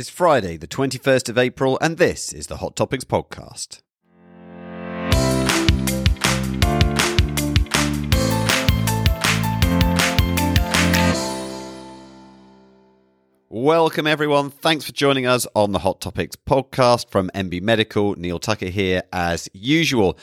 It's Friday, the 21st of April, and this is the Hot Topics Podcast. Welcome, everyone. Thanks for joining us on the Hot Topics podcast from NB Medical. Neal Tucker here, as usual.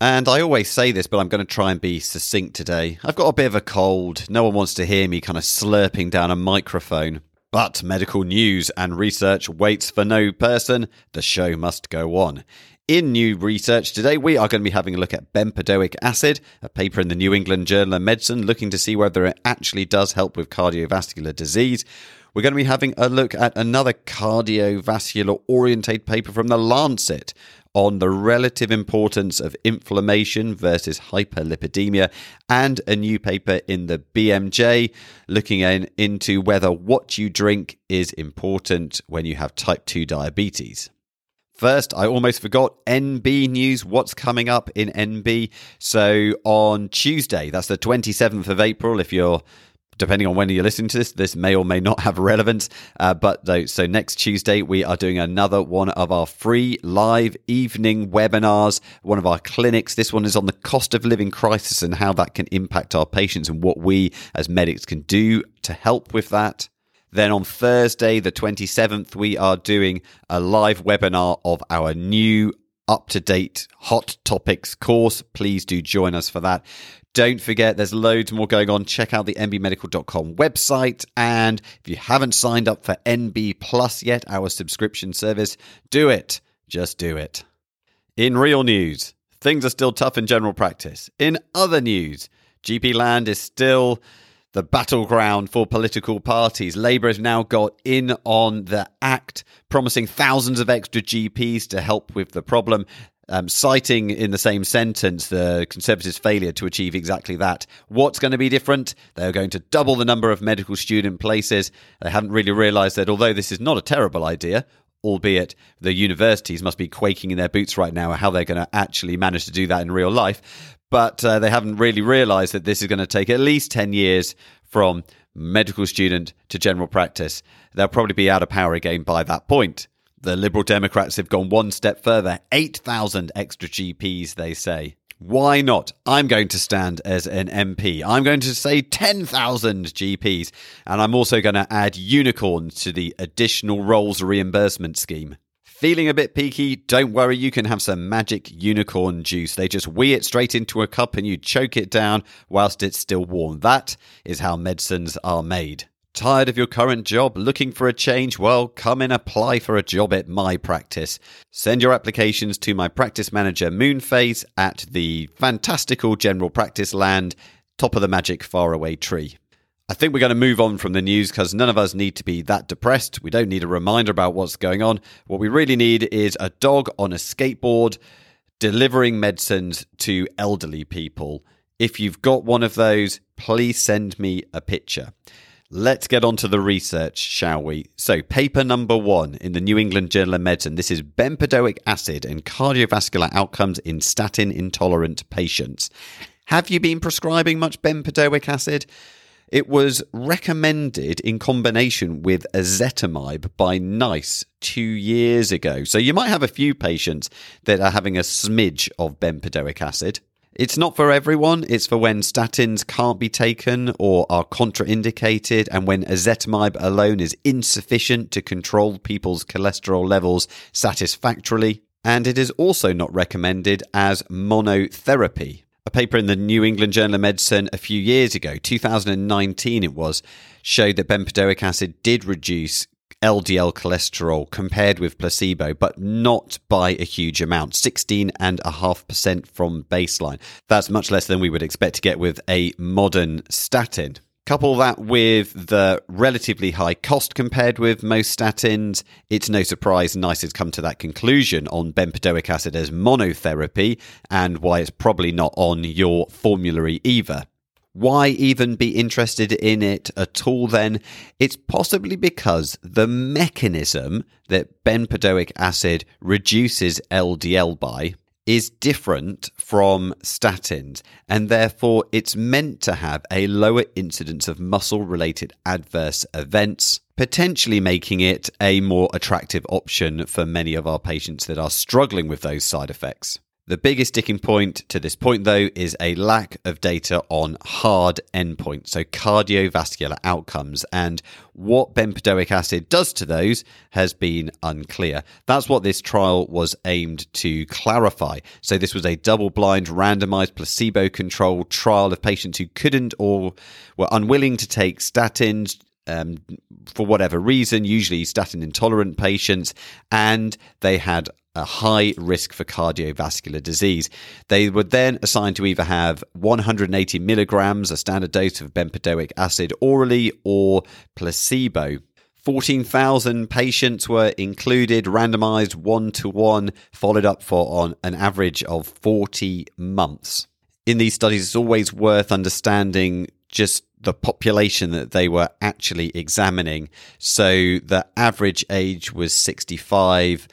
And I always say this, but I'm going to try and be succinct today. I've got a bit of a cold. No one wants to hear me kind of slurping down a microphone. But medical news and research waits for no person. The show must go on. In new research today, we are going to be having a look at bempedoic acid, a paper in the New England Journal of Medicine looking to see whether it actually does help with cardiovascular disease. We're going to be having a look at another cardiovascular oriented paper from the Lancet on the relative importance of inflammation versus hyperlipidemia, and a new paper in the BMJ looking in, into whether what you drink is important when you have type 2 diabetes. First, I almost forgot NB news. What's coming up in NB? So on Tuesday, that's the 27th of April, if you're depending on when you're listening to this, this may or may not have relevance. Uh, but though, so next Tuesday, we are doing another one of our free live evening webinars, one of our clinics. This one is on the cost of living crisis and how that can impact our patients and what we as medics can do to help with that. Then on Thursday, the 27th, we are doing a live webinar of our new up to date hot topics course. Please do join us for that. Don't forget, there's loads more going on. Check out the nbmedical.com website. And if you haven't signed up for NB Plus yet, our subscription service, do it. Just do it. In real news, things are still tough in general practice. In other news, GP land is still the battleground for political parties. Labour has now got in on the act, promising thousands of extra GPs to help with the problem um, citing in the same sentence the Conservatives' failure to achieve exactly that. What's going to be different? They're going to double the number of medical student places. They haven't really realised that although this is not a terrible idea, albeit the universities must be quaking in their boots right now how they're going to actually manage to do that in real life. But uh, they haven't really realised that this is going to take at least 10 years from medical student to general practice. They'll probably be out of power again by that point. The Liberal Democrats have gone one step further 8,000 extra GPs, they say. Why not? I'm going to stand as an MP. I'm going to say 10,000 GPs. And I'm also going to add unicorns to the additional roles reimbursement scheme. Feeling a bit peaky? Don't worry, you can have some magic unicorn juice. They just wee it straight into a cup and you choke it down whilst it's still warm. That is how medicines are made. Tired of your current job? Looking for a change? Well, come and apply for a job at my practice. Send your applications to my practice manager, Moonface, at the fantastical general practice land, top of the magic faraway tree. I think we're going to move on from the news because none of us need to be that depressed. We don't need a reminder about what's going on. What we really need is a dog on a skateboard delivering medicines to elderly people. If you've got one of those, please send me a picture. Let's get on to the research, shall we? So, paper number one in the New England Journal of Medicine. This is bempedoic acid and cardiovascular outcomes in statin intolerant patients. Have you been prescribing much bempedoic acid? It was recommended in combination with ezetimibe by NICE two years ago. So you might have a few patients that are having a smidge of bempedoic acid. It's not for everyone. It's for when statins can't be taken or are contraindicated, and when ezetimibe alone is insufficient to control people's cholesterol levels satisfactorily. And it is also not recommended as monotherapy. A paper in the New England Journal of Medicine a few years ago, 2019 it was, showed that bempedoic acid did reduce LDL cholesterol compared with placebo, but not by a huge amount 16.5% from baseline. That's much less than we would expect to get with a modern statin. Couple that with the relatively high cost compared with most statins, it's no surprise NICE has come to that conclusion on bempedoic acid as monotherapy and why it's probably not on your formulary either. Why even be interested in it at all then? It's possibly because the mechanism that bempedoic acid reduces LDL by is different from statins, and therefore it's meant to have a lower incidence of muscle related adverse events. potentially making it a more attractive option for many of our patients that are struggling with those side effects. The biggest sticking point to this point, though, is a lack of data on hard endpoints, so cardiovascular outcomes. And what bempedoic acid does to those has been unclear. That's what this trial was aimed to clarify. So, this was a double blind, randomized, placebo controlled trial of patients who couldn't or were unwilling to take statins um, for whatever reason, usually statin intolerant patients, and they had a high risk for cardiovascular disease. They were then assigned to either have 180 milligrams, a standard dose of bempedoic acid orally, or placebo. 14,000 patients were included, randomized one to one, followed up for on an average of 40 months. In these studies, it's always worth understanding just the population that they were actually examining. So the average age was 65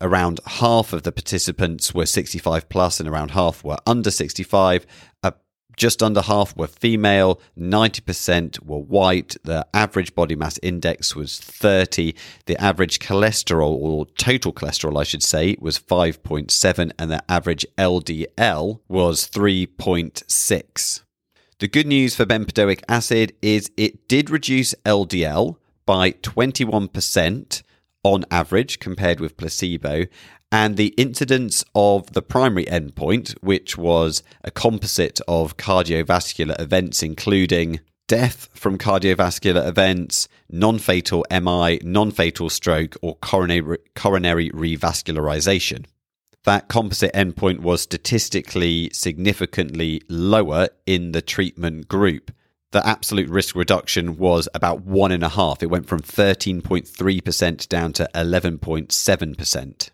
around half of the participants were 65 plus and around half were under 65 uh, just under half were female 90% were white. The average body mass index was 30 the average cholesterol or total cholesterol i should say was 5.7 and the average ldl was 3.6 the good news for bempedoic acid is it did reduce ldl by 21% on average compared with placebo. And the incidence of the primary endpoint, which was a composite of cardiovascular events, including death from cardiovascular events, non fatal MI, non fatal stroke, or coronary, coronary revascularization. That composite endpoint was statistically significantly lower in the treatment group the absolute risk reduction was about one and a half. It went from 13.3% down to 11.7%.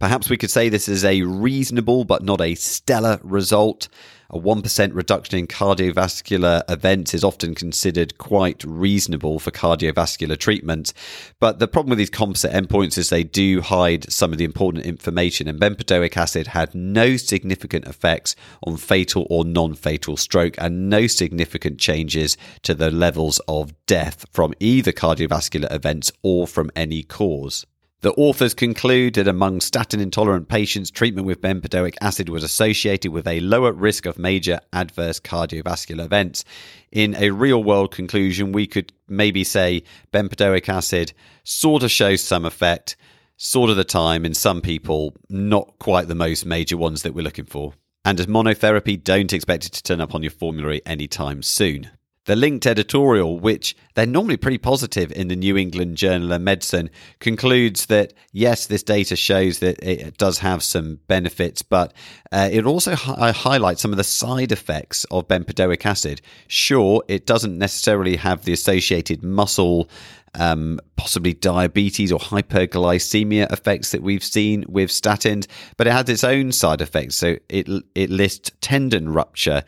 Perhaps we could say this is a reasonable but not a stellar result. A 1% reduction in cardiovascular events is often considered quite reasonable for cardiovascular treatment. But the problem with these composite endpoints is they do hide some of the important information, and bempedoic acid had no significant effects on fatal or non fatal stroke and no significant changes to the levels of death from either cardiovascular events or from any cause. The authors conclude that among statin intolerant patients, treatment with bempedoic acid was associated with a lower risk of major adverse cardiovascular events. In a real world conclusion, we could maybe say bempedoic acid sort of shows some effect, sort of the time in some people, not quite the most major ones that we're looking for. And as monotherapy, don't expect it to turn up on your formulary anytime soon. The linked editorial, which they're normally pretty positive in the New England Journal of Medicine, concludes that yes, this data shows that it does have some benefits, but uh, it also hi- uh, highlights some of the side effects of bempedoic acid. Sure, it doesn't necessarily have the associated muscle um, possibly diabetes or hyperglycemia effects that we've seen with statins, but it has its own side effects. So it it lists tendon rupture,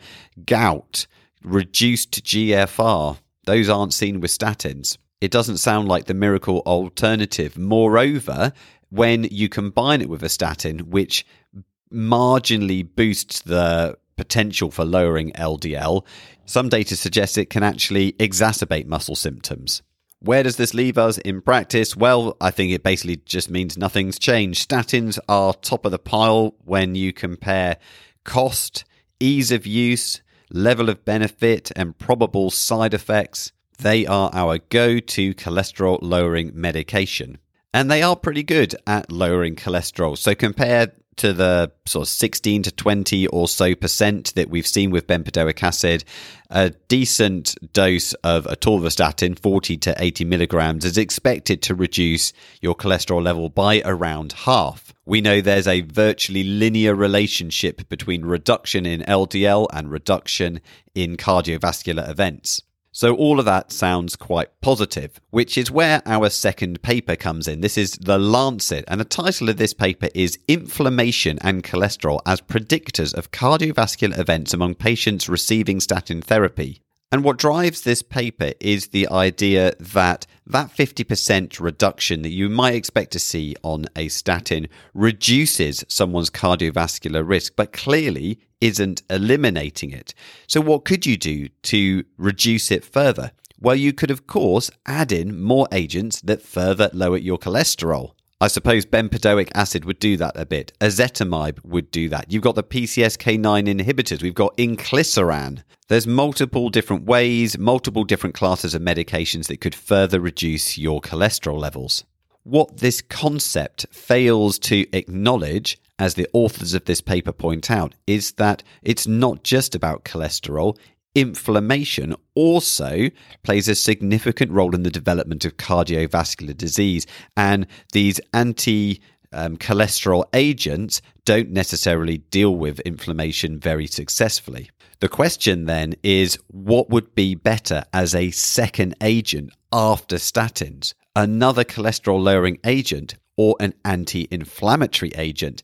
gout, reduced GFR. Those aren't seen with statins. It doesn't sound like the miracle alternative. Moreover, when you combine it with a statin, which marginally boosts the potential for lowering LDL, some data suggests it can actually exacerbate muscle symptoms. Where does this leave us in practice? Well, I think it basically just means nothing's changed. Statins are top of the pile when you compare cost, ease of use, level of benefit, and probable side effects, they are our go to cholesterol lowering medication. And they are pretty good at lowering cholesterol. So compare to the sort of 16 to 20 or so percent that we've seen with bempedoic acid, a decent dose of atorvastatin, 40 to 80 milligrams, is expected to reduce your cholesterol level by around half. We know there's a virtually linear relationship between reduction in LDL and reduction in cardiovascular events. So, all of that sounds quite positive, which is where our second paper comes in. This is The Lancet, and the title of this paper is Inflammation and Cholesterol as Predictors of Cardiovascular Events Among Patients Receiving Statin Therapy. And what drives this paper is the idea that that 50% reduction that you might expect to see on a statin reduces someone's cardiovascular risk, but clearly isn't eliminating it. So, what could you do to reduce it further? Well, you could, of course, add in more agents that further lower your cholesterol. I suppose bempedoic acid would do that a bit. Ezetimibe would do that. You've got the PCSK9 inhibitors. We've got inclisiran. There's multiple different ways, multiple different classes of medications that could further reduce your cholesterol levels. What this concept fails to acknowledge, as the authors of this paper point out, is that it's not just about cholesterol, inflammation also plays a significant role in the development of cardiovascular disease. And these anti um, cholesterol agents don't necessarily deal with inflammation very successfully. The question then is what would be better as a second agent after statins? Another cholesterol lowering agent or an anti inflammatory agent?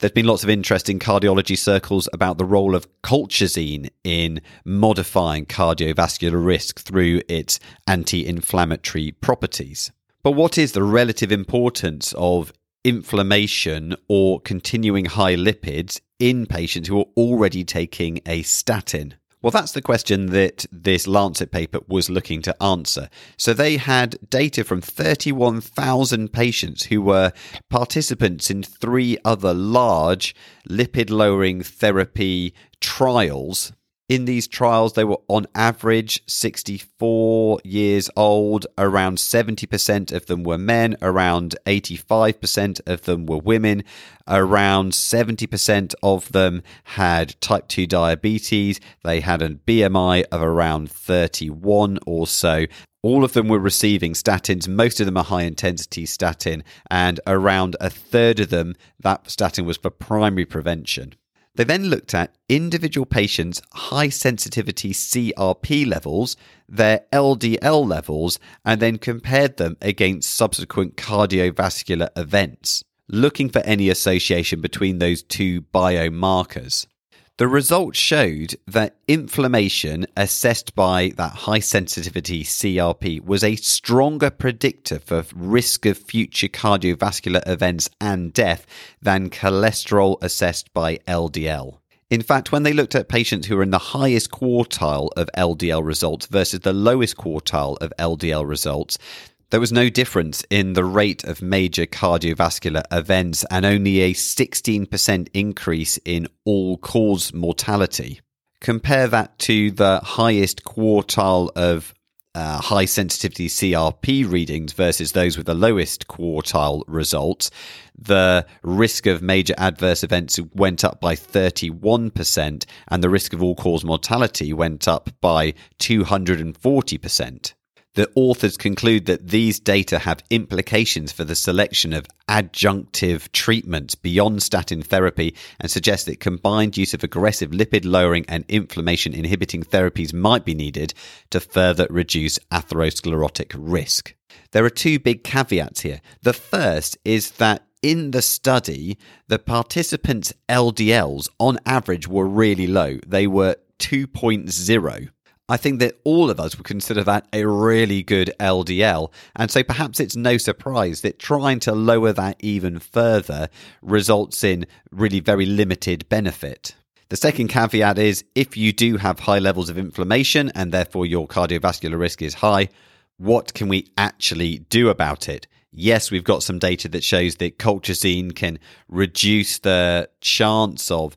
There's been lots of interest in cardiology circles about the role of colchicine in modifying cardiovascular risk through its anti inflammatory properties. But what is the relative importance of inflammation or continuing high lipids in patients who are already taking a statin? Well, that's the question that this Lancet paper was looking to answer. So they had data from 31,000 patients who were participants in three other large lipid lowering therapy trials in these trials, they were on average 64 years old. Around 70% of them were men. Around 85% of them were women. Around 70% of them had type 2 diabetes. They had a BMI of around 31 or so. All of them were receiving statins. Most of them are high intensity statin, and around a third of them, that statin was for primary prevention. They then looked at individual patients' high sensitivity CRP levels, their LDL levels, and then compared them against subsequent cardiovascular events, looking for any association between those two biomarkers. The results showed that inflammation assessed by that high sensitivity CRP was a stronger predictor for risk of future cardiovascular events and death than cholesterol assessed by LDL. In fact, when they looked at patients who were in the highest quartile of LDL results versus the lowest quartile of LDL results, there was no difference in the rate of major cardiovascular events and only a 16% increase in all cause mortality. Compare that to the highest quartile of uh, high sensitivity CRP readings versus those with the lowest quartile results, the risk of major adverse events went up by 31%, and the risk of all cause mortality went up by 240%. The authors conclude that these data have implications for the selection of adjunctive treatments beyond statin therapy and suggest that combined use of aggressive lipid lowering and inflammation inhibiting therapies might be needed to further reduce atherosclerotic risk. There are two big caveats here. The first is that in the study, the participants' LDLs on average were really low. They were 2.0 I think that all of us would consider that a really good LDL. And so perhaps it's no surprise that trying to lower that even further results in really very limited benefit. The second caveat is if you do have high levels of inflammation and therefore your cardiovascular risk is high, what can we actually do about it? Yes, we've got some data that shows that colchicine can reduce the chance of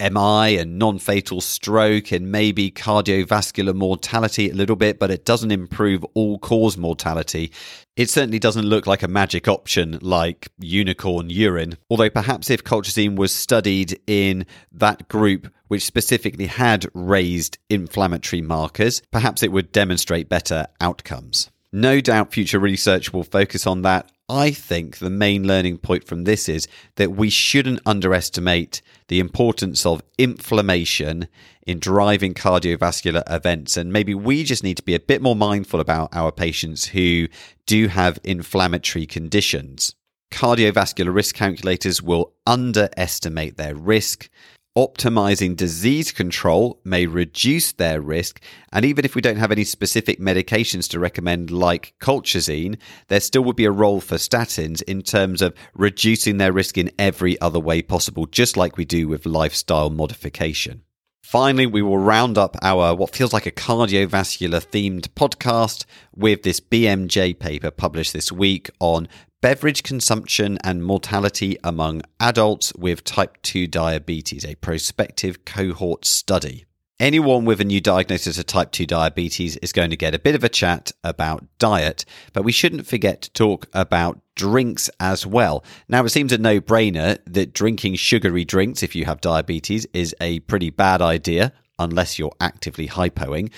MI and non fatal stroke and maybe cardiovascular mortality a little bit, but it doesn't improve all cause mortality. It certainly doesn't look like a magic option like unicorn urine, although perhaps if colchicine was studied in that group which specifically had raised inflammatory markers, perhaps it would demonstrate better outcomes. No doubt future research will focus on that. I think the main learning point from this is that we shouldn't underestimate the importance of inflammation in driving cardiovascular events. And maybe we just need to be a bit more mindful about our patients who do have inflammatory conditions. Cardiovascular risk calculators will underestimate their risk optimizing disease control may reduce their risk. And even if we don't have any specific medications to recommend, like colchicine, there still would be a role for statins in terms of reducing their risk in every other way possible, just like we do with lifestyle modification. Finally, we will round up our what feels like a cardiovascular themed podcast with this BMJ paper published this week on beverage consumption and mortality among adults with type 2 diabetes, a prospective cohort study. Anyone with a new diagnosis of type 2 diabetes is going to get a bit of a chat about diet, but we shouldn't forget to talk about drinks as well. Now, it seems a no brainer that drinking sugary drinks, if you have diabetes, is a pretty bad idea, unless you're actively hypoing.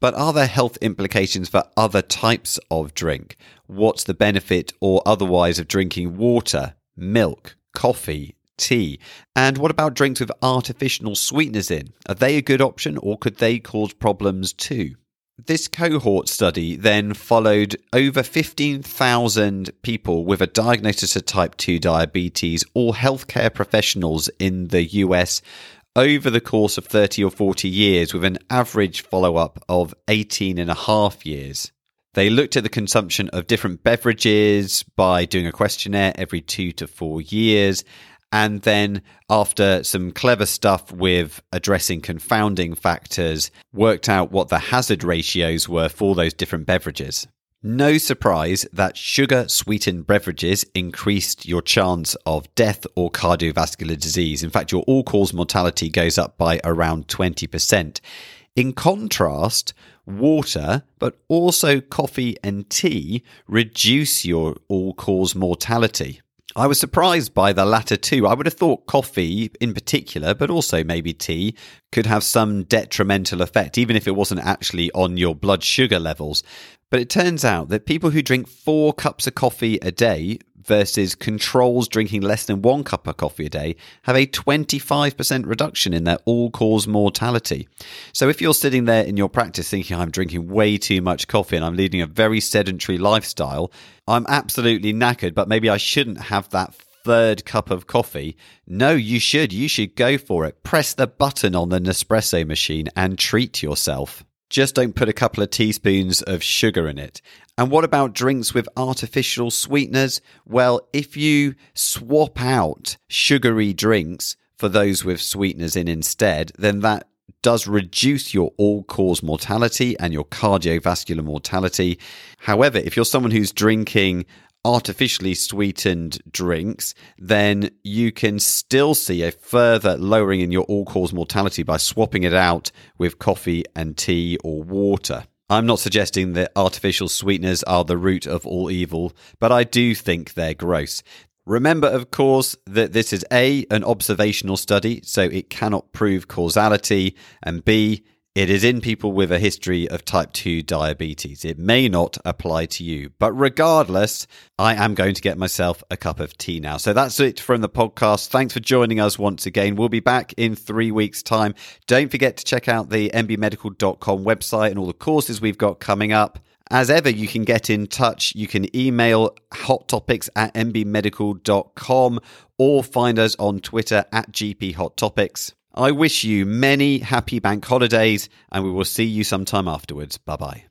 But are there health implications for other types of drink? What's the benefit or otherwise of drinking water, milk, coffee, tea? And what about drinks with artificial sweeteners in? Are they a good option or could they cause problems too? This cohort study then followed over 15,000 people with a diagnosis of type 2 diabetes, all healthcare professionals in the US, over the course of 30 or 40 years, with an average follow up of 18 and a half years. They looked at the consumption of different beverages by doing a questionnaire every two to four years and then, after some clever stuff with addressing confounding factors, worked out what the hazard ratios were for those different beverages. No surprise that sugar sweetened beverages increased your chance of death or cardiovascular disease. In fact, your all cause mortality goes up by around 20%. In contrast, water, but also coffee and tea reduce your all cause mortality. I was surprised by the latter two. I would have thought coffee in particular, but also maybe tea, could have some detrimental effect, even if it wasn't actually on your blood sugar levels. But it turns out that people who drink four cups of coffee a day versus controls drinking less than one cup of coffee a day have a 25% reduction in their all cause mortality. So if you're sitting there in your practice thinking, I'm drinking way too much coffee and I'm leading a very sedentary lifestyle, I'm absolutely knackered, but maybe I shouldn't have that third cup of coffee. No, you should. You should go for it. Press the button on the Nespresso machine and treat yourself. Just don't put a couple of teaspoons of sugar in it. And what about drinks with artificial sweeteners? Well, if you swap out sugary drinks for those with sweeteners in instead, then that does reduce your all cause mortality and your cardiovascular mortality. However, if you're someone who's drinking artificially sweetened drinks, then you can still see a further lowering in your all cause mortality by swapping it out with coffee and tea or water. I'm not suggesting that artificial sweeteners are the root of all evil, but I do think they're gross. Remember, of course, that this is A, an observational study, so it cannot prove causality, and B, it is in people with a history of type 2 diabetes. It may not apply to you, but regardless, I am going to get myself a cup of tea now. So that's it from the podcast. Thanks for joining us once again. We'll be back in three weeks' time. Don't forget to check out the nbmedical.com website and all the courses we've got coming up. As ever, you can get in touch. You can email hot topics at nbmedical.com or find us on Twitter at GP Hot Topics. I wish you many happy bank holidays, and we will see you sometime afterwards. Bye bye.